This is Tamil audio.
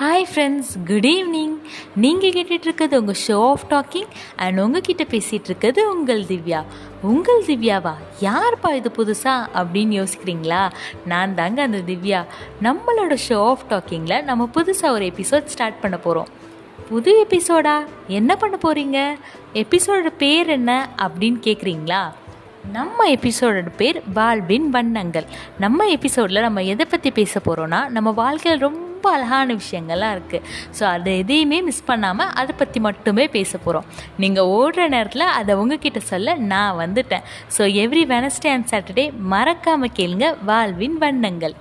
ஹாய் ஃப்ரெண்ட்ஸ் குட் ஈவினிங் நீங்கள் கேட்டுட்ருக்கிறது உங்கள் ஷோ ஆஃப் டாக்கிங் அண்ட் உங்ககிட்ட பேசிகிட்டு இருக்கிறது உங்கள் திவ்யா. உங்கள் திவ்யாவா? யார்ப்பா இது புதுசா அப்படின்னு யோசிக்கிறீங்களா? நான் தாங்க அந்த திவ்யா. நம்மளோட ஷோ ஆஃப் டாக்கிங்கில் நம்ம புதுசாக ஒரு எபிசோட் ஸ்டார்ட் பண்ண போகிறோம் புது எபிசோடா என்ன பண்ண போகிறீங்க எபிசோட பேர் என்ன அப்படின்னு கேட்குறீங்களா நம்ம எபிசோடோட பேர் வாழ்வின் வண்ணங்கள். நம்ம எபிசோடில் நம்ம எதை பற்றி பேச போகிறோன்னா நம்ம வாழ்க்கையில் ரொம்ப ரொம்ப அழகான விஷயங்கள்லாம் இருக்குது ஸோ அதை எதையுமே மிஸ் பண்ணாமல் அதை பற்றி மட்டுமே பேச போகிறோம் நீங்கள் ஓடுற நேரத்தில் அதை உங்ககிட்ட சொல்ல நான் வந்துட்டேன். So every Wednesday and Saturday மறக்காமல் கேளுங்க. வாழ்வின் வண்ணங்கள்.